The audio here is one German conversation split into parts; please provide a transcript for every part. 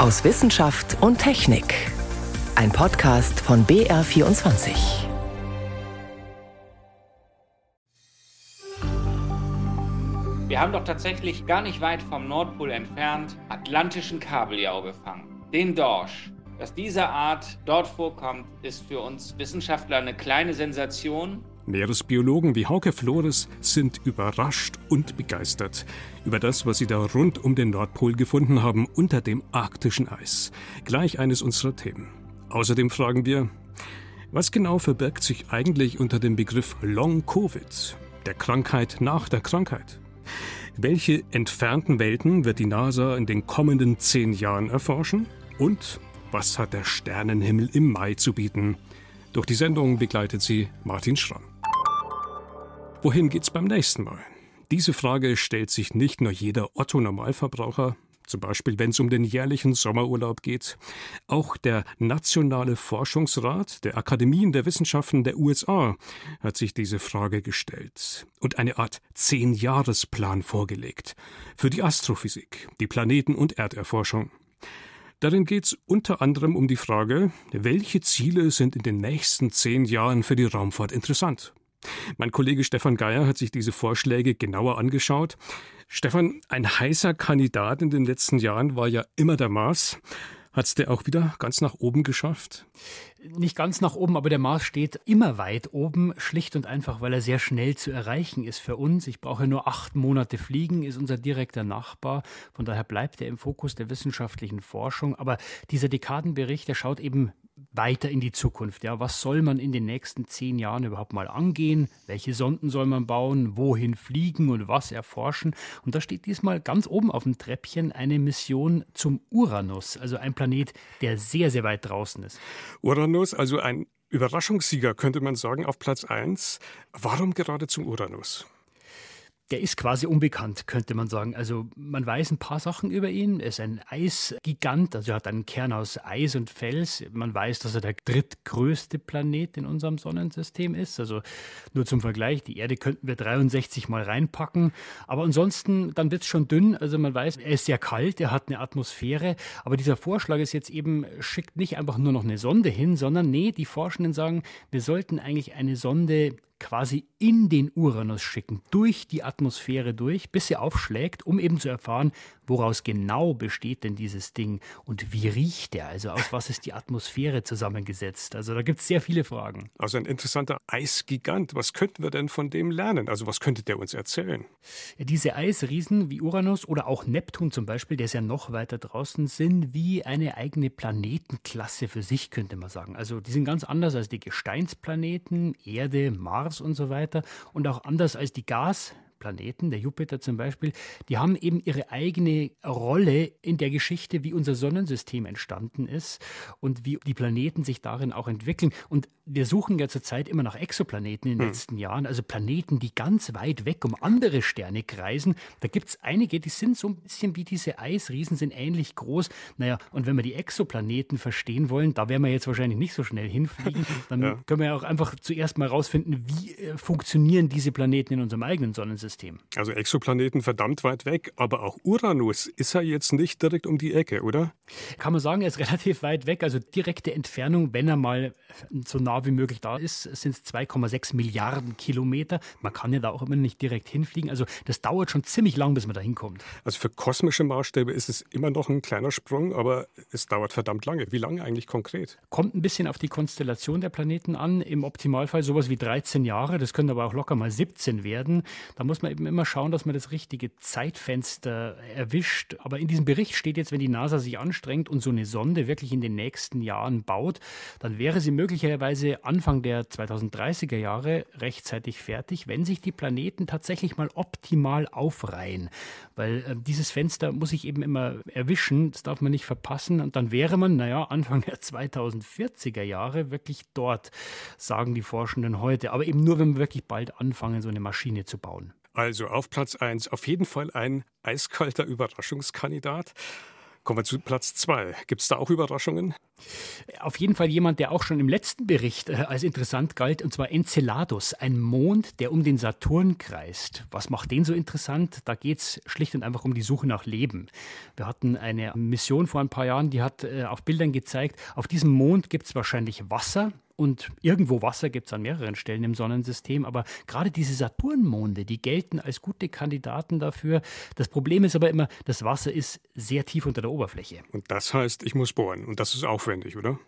aus Wissenschaft und Technik. Ein Podcast von BR24. Wir haben doch tatsächlich gar nicht weit vom Nordpol entfernt atlantischen Kabeljau gefangen, den Dorsch. Dass diese Art dort vorkommt, ist für uns Wissenschaftler eine kleine Sensation. Meeresbiologen wie Hauke Flores sind überrascht und begeistert über das, was sie da rund um den Nordpol gefunden haben unter dem arktischen Eis. Gleich eines unserer Themen. Außerdem fragen wir, was genau verbirgt sich eigentlich unter dem Begriff Long Covid, der Krankheit nach der Krankheit? Welche entfernten Welten wird die NASA in den kommenden zehn Jahren erforschen? Und was hat der Sternenhimmel im Mai zu bieten? Durch die Sendung begleitet sie Martin Schramm. Wohin geht's beim nächsten Mal? Diese Frage stellt sich nicht nur jeder Otto-Normalverbraucher, zum Beispiel wenn es um den jährlichen Sommerurlaub geht. Auch der Nationale Forschungsrat der Akademien der Wissenschaften der USA hat sich diese Frage gestellt und eine Art Zehn-Jahresplan vorgelegt für die Astrophysik, die Planeten- und Erderforschung. Darin geht es unter anderem um die Frage, welche Ziele sind in den nächsten zehn Jahren für die Raumfahrt interessant. Mein Kollege Stefan Geier hat sich diese Vorschläge genauer angeschaut. Stefan, ein heißer Kandidat in den letzten Jahren war ja immer der Mars. Hat es der auch wieder ganz nach oben geschafft? Nicht ganz nach oben, aber der Mars steht immer weit oben, schlicht und einfach, weil er sehr schnell zu erreichen ist für uns. Ich brauche nur acht Monate fliegen, ist unser direkter Nachbar. Von daher bleibt er im Fokus der wissenschaftlichen Forschung. Aber dieser Dekadenbericht, der schaut eben weiter in die Zukunft. Ja, was soll man in den nächsten zehn Jahren überhaupt mal angehen? Welche Sonden soll man bauen? Wohin fliegen und was erforschen? Und da steht diesmal ganz oben auf dem Treppchen eine Mission zum Uranus, also ein Planet, der sehr, sehr weit draußen ist. Uranus, also ein Überraschungssieger, könnte man sagen, auf Platz 1. Warum gerade zum Uranus? Der ist quasi unbekannt, könnte man sagen. Also man weiß ein paar Sachen über ihn. Er ist ein Eisgigant, also er hat einen Kern aus Eis und Fels. Man weiß, dass er der drittgrößte Planet in unserem Sonnensystem ist. Also nur zum Vergleich, die Erde könnten wir 63 mal reinpacken. Aber ansonsten, dann wird es schon dünn. Also man weiß, er ist sehr kalt, er hat eine Atmosphäre. Aber dieser Vorschlag ist jetzt eben, schickt nicht einfach nur noch eine Sonde hin, sondern nee, die Forschenden sagen, wir sollten eigentlich eine Sonde quasi in den Uranus schicken, durch die Atmosphäre durch, bis sie aufschlägt, um eben zu erfahren, woraus genau besteht denn dieses Ding und wie riecht der? Also aus was ist die Atmosphäre zusammengesetzt? Also da gibt es sehr viele Fragen. Also ein interessanter Eisgigant. Was könnten wir denn von dem lernen? Also was könnte der uns erzählen? Diese Eisriesen wie Uranus oder auch Neptun zum Beispiel, der ist ja noch weiter draußen, sind wie eine eigene Planetenklasse für sich, könnte man sagen. Also die sind ganz anders als die Gesteinsplaneten, Erde, Mars Mars und so weiter. Und auch anders als die Gas- Planeten, der Jupiter zum Beispiel, die haben eben ihre eigene Rolle in der Geschichte, wie unser Sonnensystem entstanden ist und wie die Planeten sich darin auch entwickeln. Und wir suchen ja zurzeit immer nach Exoplaneten in den hm. letzten Jahren, also Planeten, die ganz weit weg um andere Sterne kreisen. Da gibt es einige, die sind so ein bisschen wie diese Eisriesen, sind ähnlich groß. Naja, und wenn wir die Exoplaneten verstehen wollen, da werden wir jetzt wahrscheinlich nicht so schnell hinfliegen, dann ja. können wir ja auch einfach zuerst mal rausfinden, wie äh, funktionieren diese Planeten in unserem eigenen Sonnensystem. Sonnensystem. Also Exoplaneten verdammt weit weg, aber auch Uranus ist ja jetzt nicht direkt um die Ecke, oder? Kann man sagen, er ist relativ weit weg. Also direkte Entfernung, wenn er mal so nah wie möglich da ist, sind es 2,6 Milliarden Kilometer. Man kann ja da auch immer nicht direkt hinfliegen. Also das dauert schon ziemlich lang, bis man da hinkommt. Also für kosmische Maßstäbe ist es immer noch ein kleiner Sprung, aber es dauert verdammt lange. Wie lange eigentlich konkret? Kommt ein bisschen auf die Konstellation der Planeten an. Im Optimalfall sowas wie 13 Jahre. Das können aber auch locker mal 17 werden. Da muss man eben immer schauen, dass man das richtige Zeitfenster erwischt. Aber in diesem Bericht steht jetzt, wenn die NASA sich anstrengt und so eine Sonde wirklich in den nächsten Jahren baut, dann wäre sie möglicherweise Anfang der 2030er Jahre rechtzeitig fertig, wenn sich die Planeten tatsächlich mal optimal aufreihen. Weil äh, dieses Fenster muss ich eben immer erwischen, das darf man nicht verpassen. Und dann wäre man, naja, Anfang der 2040er Jahre wirklich dort, sagen die Forschenden heute. Aber eben nur, wenn wir wirklich bald anfangen, so eine Maschine zu bauen. Also auf Platz 1 auf jeden Fall ein eiskalter Überraschungskandidat. Kommen wir zu Platz zwei. Gibt es da auch Überraschungen? Auf jeden Fall jemand, der auch schon im letzten Bericht äh, als interessant galt, und zwar Enceladus, ein Mond, der um den Saturn kreist. Was macht den so interessant? Da geht es schlicht und einfach um die Suche nach Leben. Wir hatten eine Mission vor ein paar Jahren, die hat äh, auf Bildern gezeigt, auf diesem Mond gibt es wahrscheinlich Wasser, und irgendwo Wasser gibt es an mehreren Stellen im Sonnensystem. Aber gerade diese Saturnmonde, die gelten als gute Kandidaten dafür. Das Problem ist aber immer, das Wasser ist sehr tief unter der Oberfläche. Und das heißt, ich muss bohren. Und das ist aufwendig, oder?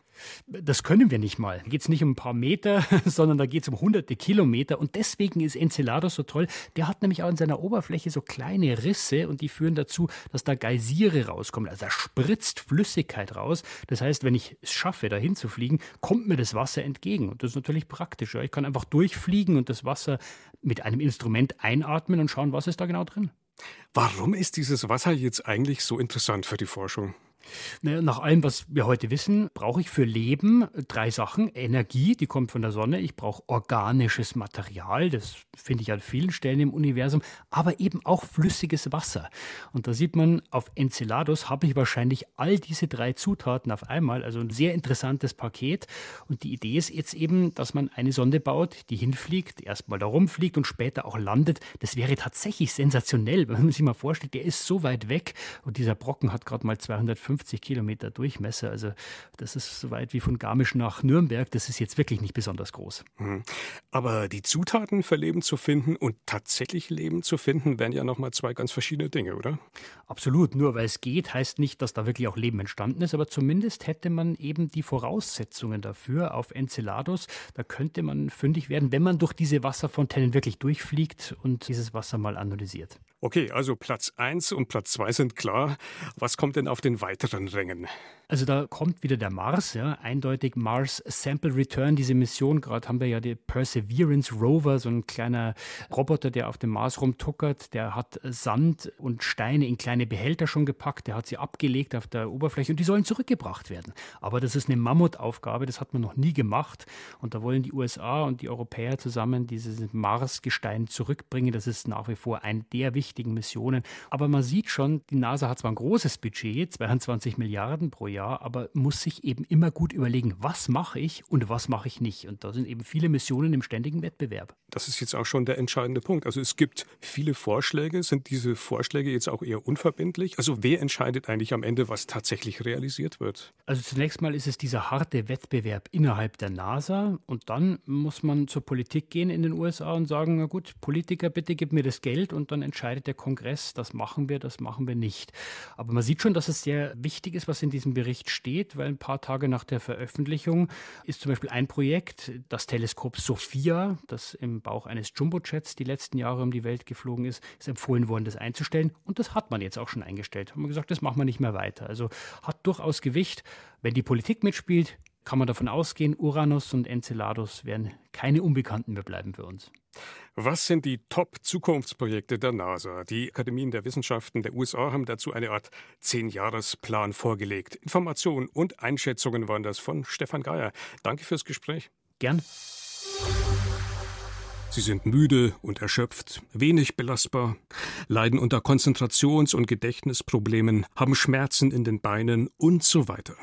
Das können wir nicht mal. Da geht es nicht um ein paar Meter, sondern da geht es um hunderte Kilometer. Und deswegen ist Enceladus so toll. Der hat nämlich auch in seiner Oberfläche so kleine Risse und die führen dazu, dass da Geysire rauskommen. Also da spritzt Flüssigkeit raus. Das heißt, wenn ich es schaffe, da hinzufliegen, kommt mir das Wasser entgegen. Und das ist natürlich praktisch. Ich kann einfach durchfliegen und das Wasser mit einem Instrument einatmen und schauen, was ist da genau drin. Warum ist dieses Wasser jetzt eigentlich so interessant für die Forschung? Nach allem, was wir heute wissen, brauche ich für Leben drei Sachen. Energie, die kommt von der Sonne. Ich brauche organisches Material, das finde ich an vielen Stellen im Universum, aber eben auch flüssiges Wasser. Und da sieht man, auf Enceladus habe ich wahrscheinlich all diese drei Zutaten auf einmal, also ein sehr interessantes Paket. Und die Idee ist jetzt eben, dass man eine Sonde baut, die hinfliegt, erstmal da rumfliegt und später auch landet. Das wäre tatsächlich sensationell, wenn man sich mal vorstellt, der ist so weit weg und dieser Brocken hat gerade mal 250 50 Kilometer Durchmesser. Also das ist so weit wie von Garmisch nach Nürnberg. Das ist jetzt wirklich nicht besonders groß. Mhm. Aber die Zutaten für Leben zu finden und tatsächlich Leben zu finden, wären ja nochmal zwei ganz verschiedene Dinge, oder? Absolut. Nur weil es geht, heißt nicht, dass da wirklich auch Leben entstanden ist. Aber zumindest hätte man eben die Voraussetzungen dafür auf Enceladus. Da könnte man fündig werden, wenn man durch diese Wasserfontänen wirklich durchfliegt und dieses Wasser mal analysiert. Okay, also Platz 1 und Platz 2 sind klar. Was kommt denn auf den weiteren Rängen? Also da kommt wieder der Mars, ja, eindeutig Mars Sample Return, diese Mission. Gerade haben wir ja die Perseverance Rover, so ein kleiner Roboter, der auf dem Mars rumtuckert. Der hat Sand und Steine in kleine Behälter schon gepackt. Der hat sie abgelegt auf der Oberfläche und die sollen zurückgebracht werden. Aber das ist eine Mammutaufgabe, das hat man noch nie gemacht. Und da wollen die USA und die Europäer zusammen dieses Mars-Gestein zurückbringen. Das ist nach wie vor eine der wichtigen Missionen. Aber man sieht schon, die NASA hat zwar ein großes Budget, 22 Milliarden pro Jahr, Jahr, aber muss sich eben immer gut überlegen, was mache ich und was mache ich nicht. Und da sind eben viele Missionen im ständigen Wettbewerb. Das ist jetzt auch schon der entscheidende Punkt. Also es gibt viele Vorschläge. Sind diese Vorschläge jetzt auch eher unverbindlich? Also wer entscheidet eigentlich am Ende, was tatsächlich realisiert wird? Also zunächst mal ist es dieser harte Wettbewerb innerhalb der NASA und dann muss man zur Politik gehen in den USA und sagen, na gut, Politiker, bitte gib mir das Geld und dann entscheidet der Kongress, das machen wir, das machen wir nicht. Aber man sieht schon, dass es sehr wichtig ist, was in diesem Bericht Bericht steht, weil ein paar Tage nach der Veröffentlichung ist zum Beispiel ein Projekt, das Teleskop Sophia, das im Bauch eines Jumbojets die letzten Jahre um die Welt geflogen ist, ist empfohlen worden, das einzustellen. Und das hat man jetzt auch schon eingestellt. Haben wir gesagt, das machen wir nicht mehr weiter. Also hat durchaus Gewicht. Wenn die Politik mitspielt, kann man davon ausgehen, Uranus und Enceladus werden keine Unbekannten mehr bleiben für uns. Was sind die Top-Zukunftsprojekte der NASA? Die Akademien der Wissenschaften der USA haben dazu eine Art Zehn-Jahres-Plan vorgelegt. Informationen und Einschätzungen waren das von Stefan Geier. Danke fürs Gespräch. Gern. Sie sind müde und erschöpft, wenig belastbar, leiden unter Konzentrations- und Gedächtnisproblemen, haben Schmerzen in den Beinen und so weiter.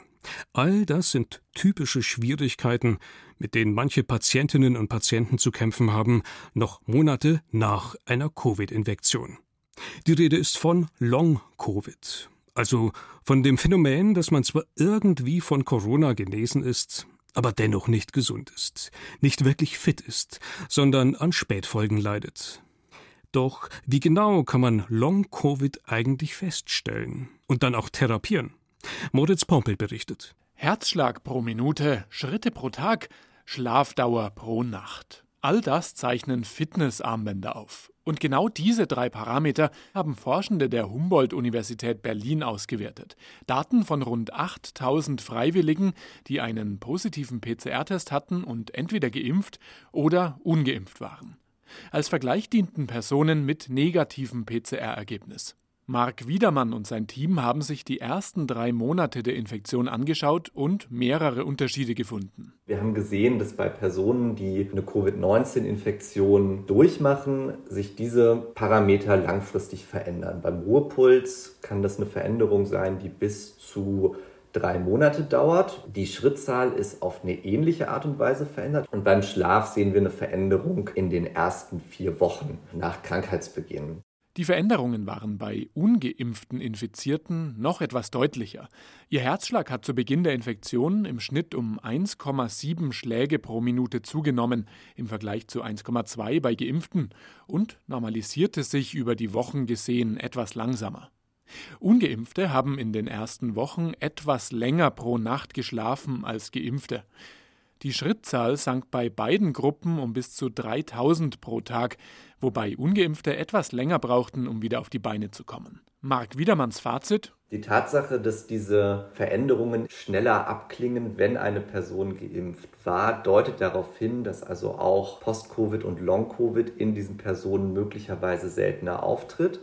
All das sind typische Schwierigkeiten, mit denen manche Patientinnen und Patienten zu kämpfen haben, noch Monate nach einer Covid-Infektion. Die Rede ist von Long-Covid, also von dem Phänomen, dass man zwar irgendwie von Corona genesen ist, aber dennoch nicht gesund ist, nicht wirklich fit ist, sondern an Spätfolgen leidet. Doch wie genau kann man Long-Covid eigentlich feststellen und dann auch therapieren? Moritz Pompel berichtet. Herzschlag pro Minute, Schritte pro Tag, Schlafdauer pro Nacht. All das zeichnen Fitnessarmbänder auf. Und genau diese drei Parameter haben Forschende der Humboldt-Universität Berlin ausgewertet. Daten von rund 8000 Freiwilligen, die einen positiven PCR-Test hatten und entweder geimpft oder ungeimpft waren. Als Vergleich dienten Personen mit negativem PCR-Ergebnis. Marc Wiedermann und sein Team haben sich die ersten drei Monate der Infektion angeschaut und mehrere Unterschiede gefunden. Wir haben gesehen, dass bei Personen, die eine Covid-19-Infektion durchmachen, sich diese Parameter langfristig verändern. Beim Ruhepuls kann das eine Veränderung sein, die bis zu drei Monate dauert. Die Schrittzahl ist auf eine ähnliche Art und Weise verändert. Und beim Schlaf sehen wir eine Veränderung in den ersten vier Wochen nach Krankheitsbeginn. Die Veränderungen waren bei ungeimpften Infizierten noch etwas deutlicher. Ihr Herzschlag hat zu Beginn der Infektion im Schnitt um 1,7 Schläge pro Minute zugenommen im Vergleich zu 1,2 bei geimpften und normalisierte sich über die Wochen gesehen etwas langsamer. Ungeimpfte haben in den ersten Wochen etwas länger pro Nacht geschlafen als geimpfte. Die Schrittzahl sank bei beiden Gruppen um bis zu 3000 pro Tag, wobei ungeimpfte etwas länger brauchten, um wieder auf die Beine zu kommen. Marc Wiedermanns Fazit die Tatsache, dass diese Veränderungen schneller abklingen, wenn eine Person geimpft war, deutet darauf hin, dass also auch Post-Covid und Long-Covid in diesen Personen möglicherweise seltener auftritt.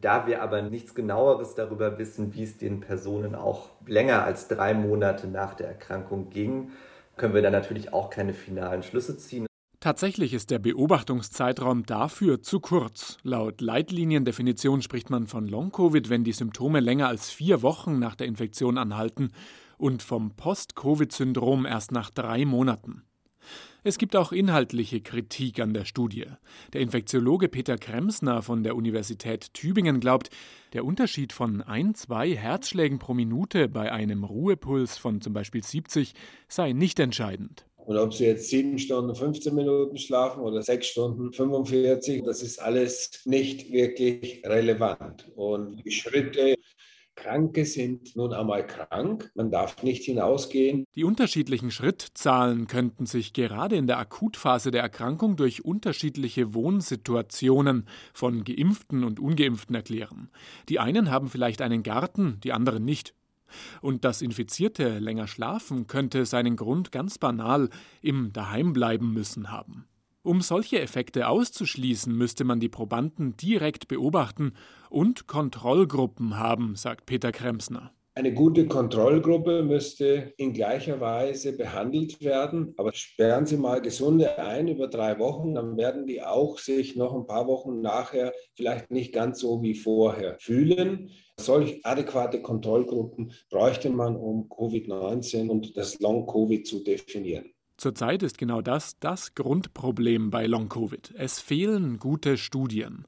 Da wir aber nichts genaueres darüber wissen, wie es den Personen auch länger als drei Monate nach der Erkrankung ging, können wir da natürlich auch keine finalen Schlüsse ziehen. Tatsächlich ist der Beobachtungszeitraum dafür zu kurz. Laut Leitliniendefinition spricht man von Long-Covid, wenn die Symptome länger als vier Wochen nach der Infektion anhalten und vom Post-Covid-Syndrom erst nach drei Monaten. Es gibt auch inhaltliche Kritik an der Studie. Der Infektiologe Peter Kremsner von der Universität Tübingen glaubt, der Unterschied von ein, zwei Herzschlägen pro Minute bei einem Ruhepuls von zum Beispiel 70 sei nicht entscheidend. Und ob sie jetzt sieben Stunden 15 Minuten schlafen oder sechs Stunden 45, das ist alles nicht wirklich relevant. Und die Schritte, Kranke sind nun einmal krank, man darf nicht hinausgehen. Die unterschiedlichen Schrittzahlen könnten sich gerade in der Akutphase der Erkrankung durch unterschiedliche Wohnsituationen von geimpften und ungeimpften erklären. Die einen haben vielleicht einen Garten, die anderen nicht. Und dass Infizierte länger schlafen, könnte seinen Grund ganz banal im Daheimbleiben müssen haben. Um solche Effekte auszuschließen, müsste man die Probanden direkt beobachten und Kontrollgruppen haben, sagt Peter Kremsner. Eine gute Kontrollgruppe müsste in gleicher Weise behandelt werden. Aber sperren Sie mal Gesunde ein über drei Wochen, dann werden die auch sich noch ein paar Wochen nachher vielleicht nicht ganz so wie vorher fühlen. Solch adäquate Kontrollgruppen bräuchte man, um Covid-19 und das Long-Covid zu definieren. Zurzeit ist genau das das Grundproblem bei Long-Covid. Es fehlen gute Studien.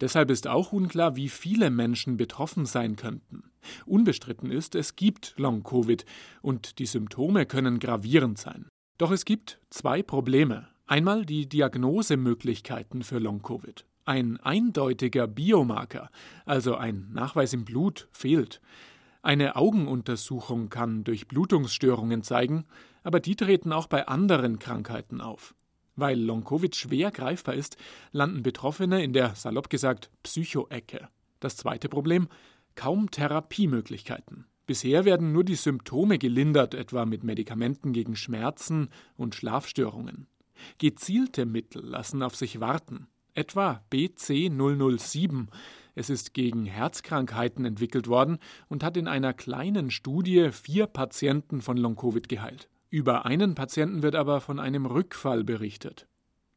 Deshalb ist auch unklar, wie viele Menschen betroffen sein könnten. Unbestritten ist, es gibt Long-Covid und die Symptome können gravierend sein. Doch es gibt zwei Probleme. Einmal die Diagnosemöglichkeiten für Long-Covid. Ein eindeutiger Biomarker, also ein Nachweis im Blut, fehlt. Eine Augenuntersuchung kann Durchblutungsstörungen zeigen, aber die treten auch bei anderen Krankheiten auf. Weil Long-Covid schwer greifbar ist, landen Betroffene in der, salopp gesagt, Psycho-Ecke. Das zweite Problem: kaum Therapiemöglichkeiten. Bisher werden nur die Symptome gelindert, etwa mit Medikamenten gegen Schmerzen und Schlafstörungen. Gezielte Mittel lassen auf sich warten, etwa BC007. Es ist gegen Herzkrankheiten entwickelt worden und hat in einer kleinen Studie vier Patienten von Long-Covid geheilt. Über einen Patienten wird aber von einem Rückfall berichtet.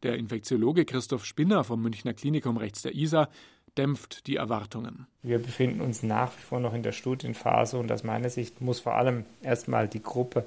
Der Infektiologe Christoph Spinner vom Münchner Klinikum rechts der ISA dämpft die Erwartungen. Wir befinden uns nach wie vor noch in der Studienphase und aus meiner Sicht muss vor allem erstmal die Gruppe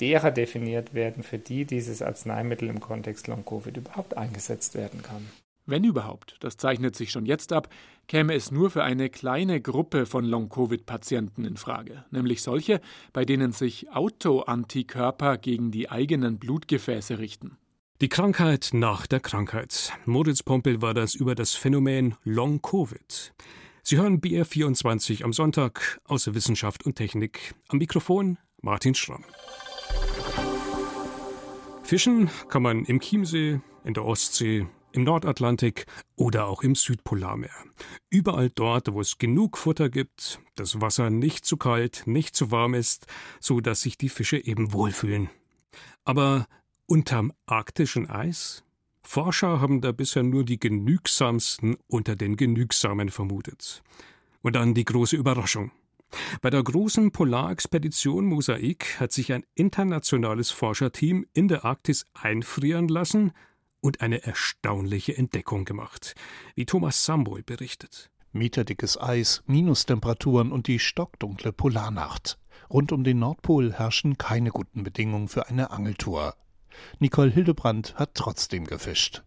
derer definiert werden, für die dieses Arzneimittel im Kontext Long-Covid überhaupt eingesetzt werden kann. Wenn überhaupt, das zeichnet sich schon jetzt ab, käme es nur für eine kleine Gruppe von Long-Covid-Patienten in Frage, nämlich solche, bei denen sich Autoantikörper gegen die eigenen Blutgefäße richten. Die Krankheit nach der Krankheit. Moritz Pompel war das über das Phänomen Long-Covid. Sie hören BR24 am Sonntag aus Wissenschaft und Technik. Am Mikrofon Martin Schramm. Fischen kann man im Chiemsee, in der Ostsee, im Nordatlantik oder auch im Südpolarmeer. Überall dort, wo es genug Futter gibt, das Wasser nicht zu kalt, nicht zu warm ist, so dass sich die Fische eben wohlfühlen. Aber unterm arktischen Eis? Forscher haben da bisher nur die genügsamsten unter den Genügsamen vermutet. Und dann die große Überraschung. Bei der großen Polarexpedition Mosaik hat sich ein internationales Forscherteam in der Arktis einfrieren lassen und eine erstaunliche Entdeckung gemacht, wie Thomas Sambol berichtet. Meterdickes Eis, Minustemperaturen und die stockdunkle Polarnacht. Rund um den Nordpol herrschen keine guten Bedingungen für eine Angeltour. Nicole Hildebrandt hat trotzdem gefischt.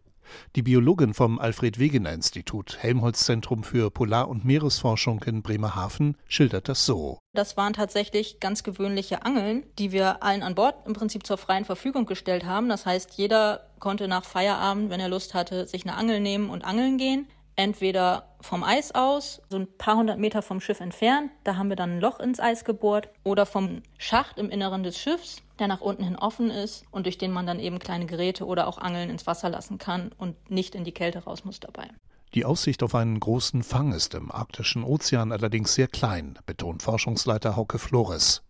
Die Biologin vom Alfred Wegener Institut Helmholtz Zentrum für Polar- und Meeresforschung in Bremerhaven schildert das so. Das waren tatsächlich ganz gewöhnliche Angeln, die wir allen an Bord im Prinzip zur freien Verfügung gestellt haben. Das heißt, jeder konnte nach Feierabend, wenn er Lust hatte, sich eine Angel nehmen und angeln gehen entweder vom Eis aus, so ein paar hundert Meter vom Schiff entfernt, da haben wir dann ein Loch ins Eis gebohrt, oder vom Schacht im Inneren des Schiffs, der nach unten hin offen ist und durch den man dann eben kleine Geräte oder auch Angeln ins Wasser lassen kann und nicht in die Kälte raus muss dabei. Die Aussicht auf einen großen Fang ist im arktischen Ozean allerdings sehr klein, betont Forschungsleiter Hauke Flores.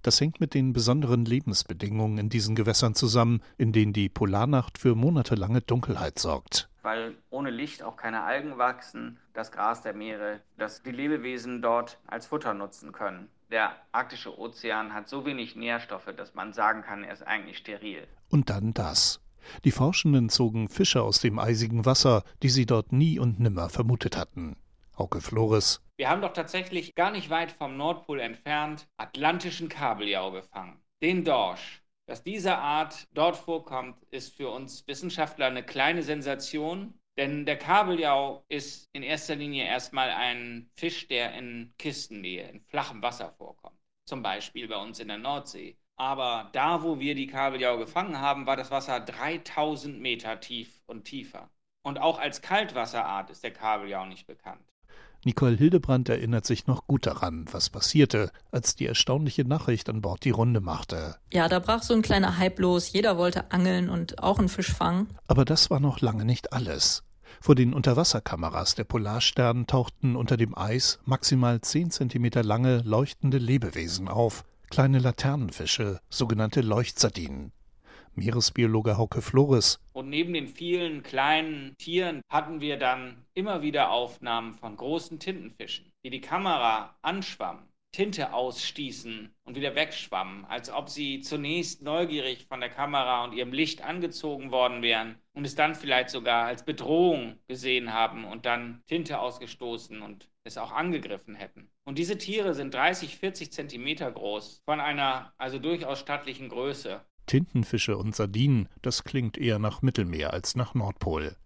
Das hängt mit den besonderen Lebensbedingungen in diesen Gewässern zusammen, in denen die Polarnacht für monatelange Dunkelheit sorgt weil ohne Licht auch keine Algen wachsen, das Gras der Meere, das die Lebewesen dort als Futter nutzen können. Der arktische Ozean hat so wenig Nährstoffe, dass man sagen kann, er ist eigentlich steril. Und dann das. Die Forschenden zogen Fische aus dem eisigen Wasser, die sie dort nie und nimmer vermutet hatten. Hauke Flores. Wir haben doch tatsächlich gar nicht weit vom Nordpol entfernt atlantischen Kabeljau gefangen. Den Dorsch, dass diese Art dort vorkommt, ist für uns Wissenschaftler eine kleine Sensation, denn der Kabeljau ist in erster Linie erstmal ein Fisch, der in Kistennähe, in flachem Wasser vorkommt. Zum Beispiel bei uns in der Nordsee. Aber da, wo wir die Kabeljau gefangen haben, war das Wasser 3000 Meter tief und tiefer. Und auch als Kaltwasserart ist der Kabeljau nicht bekannt. Nicole Hildebrandt erinnert sich noch gut daran, was passierte, als die erstaunliche Nachricht an Bord die Runde machte. Ja, da brach so ein kleiner Hype los. Jeder wollte angeln und auch einen Fisch fangen. Aber das war noch lange nicht alles. Vor den Unterwasserkameras der Polarstern tauchten unter dem Eis maximal 10 cm lange leuchtende Lebewesen auf, kleine Laternenfische, sogenannte Leuchtsardinen. Meeresbiologe Hauke Flores. Und neben den vielen kleinen Tieren hatten wir dann immer wieder Aufnahmen von großen Tintenfischen, die die Kamera anschwammen, Tinte ausstießen und wieder wegschwammen, als ob sie zunächst neugierig von der Kamera und ihrem Licht angezogen worden wären und es dann vielleicht sogar als Bedrohung gesehen haben und dann Tinte ausgestoßen und es auch angegriffen hätten. Und diese Tiere sind 30, 40 Zentimeter groß, von einer also durchaus stattlichen Größe. Tintenfische und Sardinen, das klingt eher nach Mittelmeer als nach Nordpol.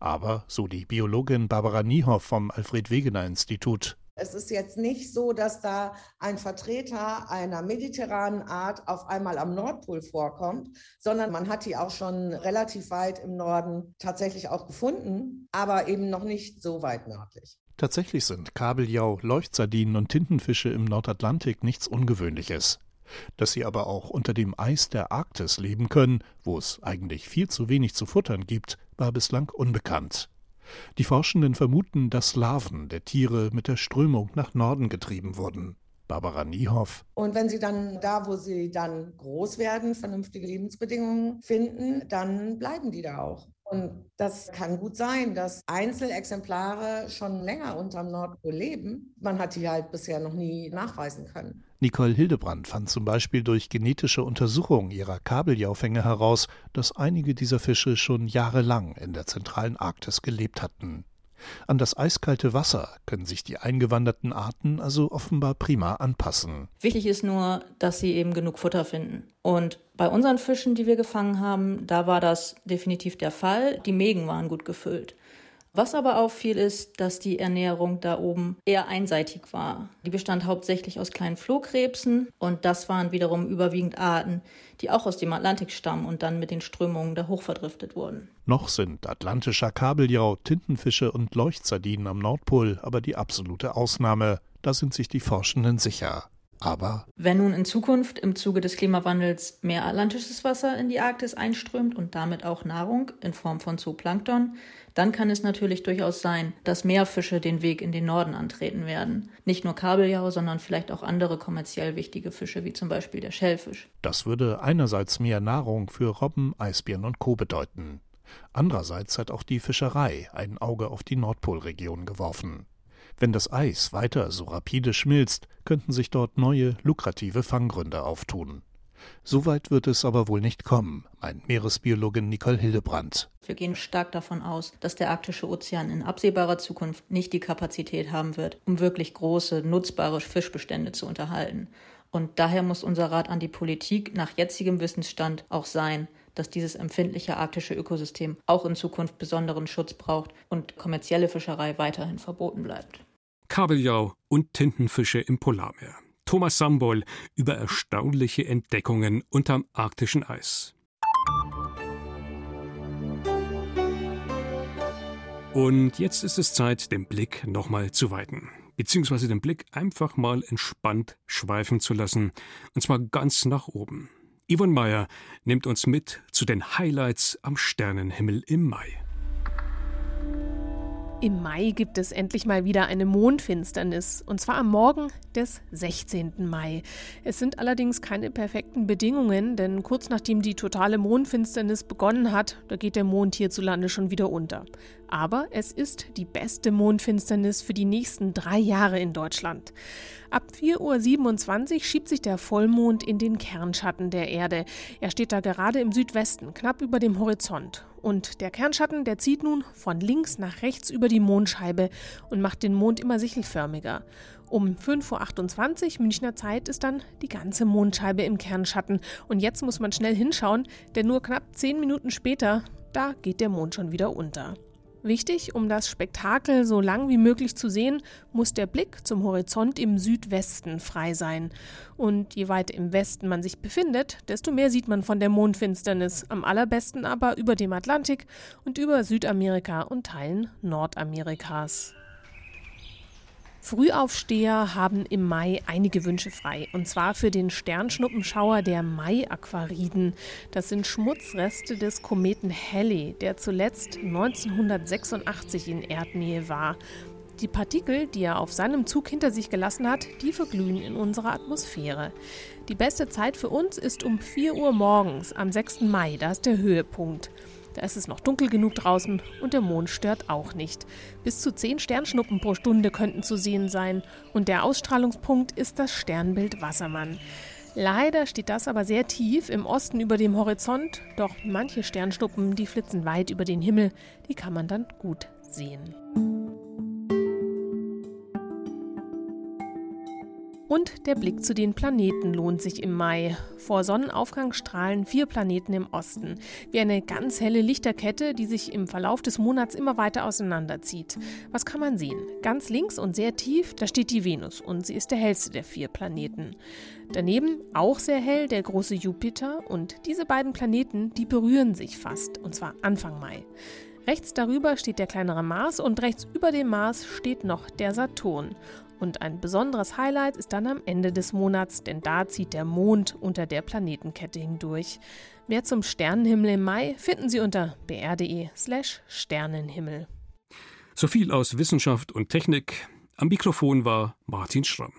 Aber, so die Biologin Barbara Niehoff vom Alfred Wegener Institut, es ist jetzt nicht so, dass da ein Vertreter einer mediterranen Art auf einmal am Nordpol vorkommt, sondern man hat die auch schon relativ weit im Norden tatsächlich auch gefunden, aber eben noch nicht so weit nördlich. Tatsächlich sind Kabeljau, Leuchtsardinen und Tintenfische im Nordatlantik nichts Ungewöhnliches. Dass sie aber auch unter dem Eis der Arktis leben können, wo es eigentlich viel zu wenig zu futtern gibt, war bislang unbekannt. Die Forschenden vermuten, dass Larven der Tiere mit der Strömung nach Norden getrieben wurden. Barbara Niehoff. Und wenn sie dann da, wo sie dann groß werden, vernünftige Lebensbedingungen finden, dann bleiben die da auch. Und das kann gut sein, dass Einzelexemplare schon länger unterm Nordpol leben. Man hat die halt bisher noch nie nachweisen können. Nicole Hildebrandt fand zum Beispiel durch genetische Untersuchungen ihrer Kabeljaufänge heraus, dass einige dieser Fische schon jahrelang in der zentralen Arktis gelebt hatten. An das eiskalte Wasser können sich die eingewanderten Arten also offenbar prima anpassen. Wichtig ist nur, dass sie eben genug Futter finden. Und bei unseren Fischen, die wir gefangen haben, da war das definitiv der Fall. Die Mägen waren gut gefüllt. Was aber auffiel, ist, dass die Ernährung da oben eher einseitig war. Die bestand hauptsächlich aus kleinen Flohkrebsen und das waren wiederum überwiegend Arten, die auch aus dem Atlantik stammen und dann mit den Strömungen da hochverdriftet wurden. Noch sind atlantischer Kabeljau, Tintenfische und Leuchtsardinen am Nordpol aber die absolute Ausnahme. Da sind sich die Forschenden sicher. Aber wenn nun in Zukunft im Zuge des Klimawandels mehr atlantisches Wasser in die Arktis einströmt und damit auch Nahrung in Form von Zooplankton, dann kann es natürlich durchaus sein, dass mehr Fische den Weg in den Norden antreten werden. Nicht nur Kabeljau, sondern vielleicht auch andere kommerziell wichtige Fische, wie zum Beispiel der Schellfisch. Das würde einerseits mehr Nahrung für Robben, Eisbären und Co. bedeuten. Andererseits hat auch die Fischerei ein Auge auf die Nordpolregion geworfen. Wenn das Eis weiter so rapide schmilzt, könnten sich dort neue, lukrative Fanggründe auftun. Soweit wird es aber wohl nicht kommen, meint Meeresbiologin Nicole Hildebrandt. Wir gehen stark davon aus, dass der arktische Ozean in absehbarer Zukunft nicht die Kapazität haben wird, um wirklich große, nutzbare Fischbestände zu unterhalten. Und daher muss unser Rat an die Politik nach jetzigem Wissensstand auch sein, dass dieses empfindliche arktische Ökosystem auch in Zukunft besonderen Schutz braucht und kommerzielle Fischerei weiterhin verboten bleibt. Kabeljau und Tintenfische im Polarmeer. Thomas Sambol über erstaunliche Entdeckungen unterm arktischen Eis. Und jetzt ist es Zeit, den Blick nochmal zu weiten, beziehungsweise den Blick einfach mal entspannt schweifen zu lassen, und zwar ganz nach oben. Yvonne Meyer nimmt uns mit zu den Highlights am Sternenhimmel im Mai. Im Mai gibt es endlich mal wieder eine Mondfinsternis, und zwar am Morgen des 16. Mai. Es sind allerdings keine perfekten Bedingungen, denn kurz nachdem die totale Mondfinsternis begonnen hat, da geht der Mond hierzulande schon wieder unter. Aber es ist die beste Mondfinsternis für die nächsten drei Jahre in Deutschland. Ab 4.27 Uhr schiebt sich der Vollmond in den Kernschatten der Erde. Er steht da gerade im Südwesten, knapp über dem Horizont. Und der Kernschatten, der zieht nun von links nach rechts über die Mondscheibe und macht den Mond immer sichelförmiger. Um 5.28 Uhr Münchner Zeit ist dann die ganze Mondscheibe im Kernschatten. Und jetzt muss man schnell hinschauen, denn nur knapp zehn Minuten später, da geht der Mond schon wieder unter. Wichtig, um das Spektakel so lang wie möglich zu sehen, muss der Blick zum Horizont im Südwesten frei sein. Und je weiter im Westen man sich befindet, desto mehr sieht man von der Mondfinsternis, am allerbesten aber über dem Atlantik und über Südamerika und Teilen Nordamerikas. Frühaufsteher haben im Mai einige Wünsche frei. Und zwar für den Sternschnuppenschauer der Mai-Aquariden. Das sind Schmutzreste des Kometen Halley, der zuletzt 1986 in Erdnähe war. Die Partikel, die er auf seinem Zug hinter sich gelassen hat, die verglühen in unserer Atmosphäre. Die beste Zeit für uns ist um 4 Uhr morgens am 6. Mai, da ist der Höhepunkt. Da ist es noch dunkel genug draußen und der Mond stört auch nicht. Bis zu zehn Sternschnuppen pro Stunde könnten zu sehen sein und der Ausstrahlungspunkt ist das Sternbild Wassermann. Leider steht das aber sehr tief im Osten über dem Horizont, doch manche Sternschnuppen, die flitzen weit über den Himmel, die kann man dann gut sehen. Und der Blick zu den Planeten lohnt sich im Mai. Vor Sonnenaufgang strahlen vier Planeten im Osten, wie eine ganz helle Lichterkette, die sich im Verlauf des Monats immer weiter auseinanderzieht. Was kann man sehen? Ganz links und sehr tief, da steht die Venus und sie ist der hellste der vier Planeten. Daneben auch sehr hell der große Jupiter und diese beiden Planeten, die berühren sich fast, und zwar Anfang Mai. Rechts darüber steht der kleinere Mars und rechts über dem Mars steht noch der Saturn. Und ein besonderes Highlight ist dann am Ende des Monats, denn da zieht der Mond unter der Planetenkette hindurch. Mehr zum Sternenhimmel im Mai finden Sie unter br.de/slash Sternenhimmel. So viel aus Wissenschaft und Technik. Am Mikrofon war Martin Schramm.